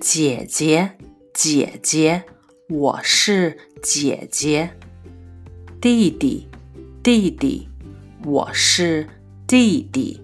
姐姐姐姐我是姐姐。弟弟弟弟我是弟弟。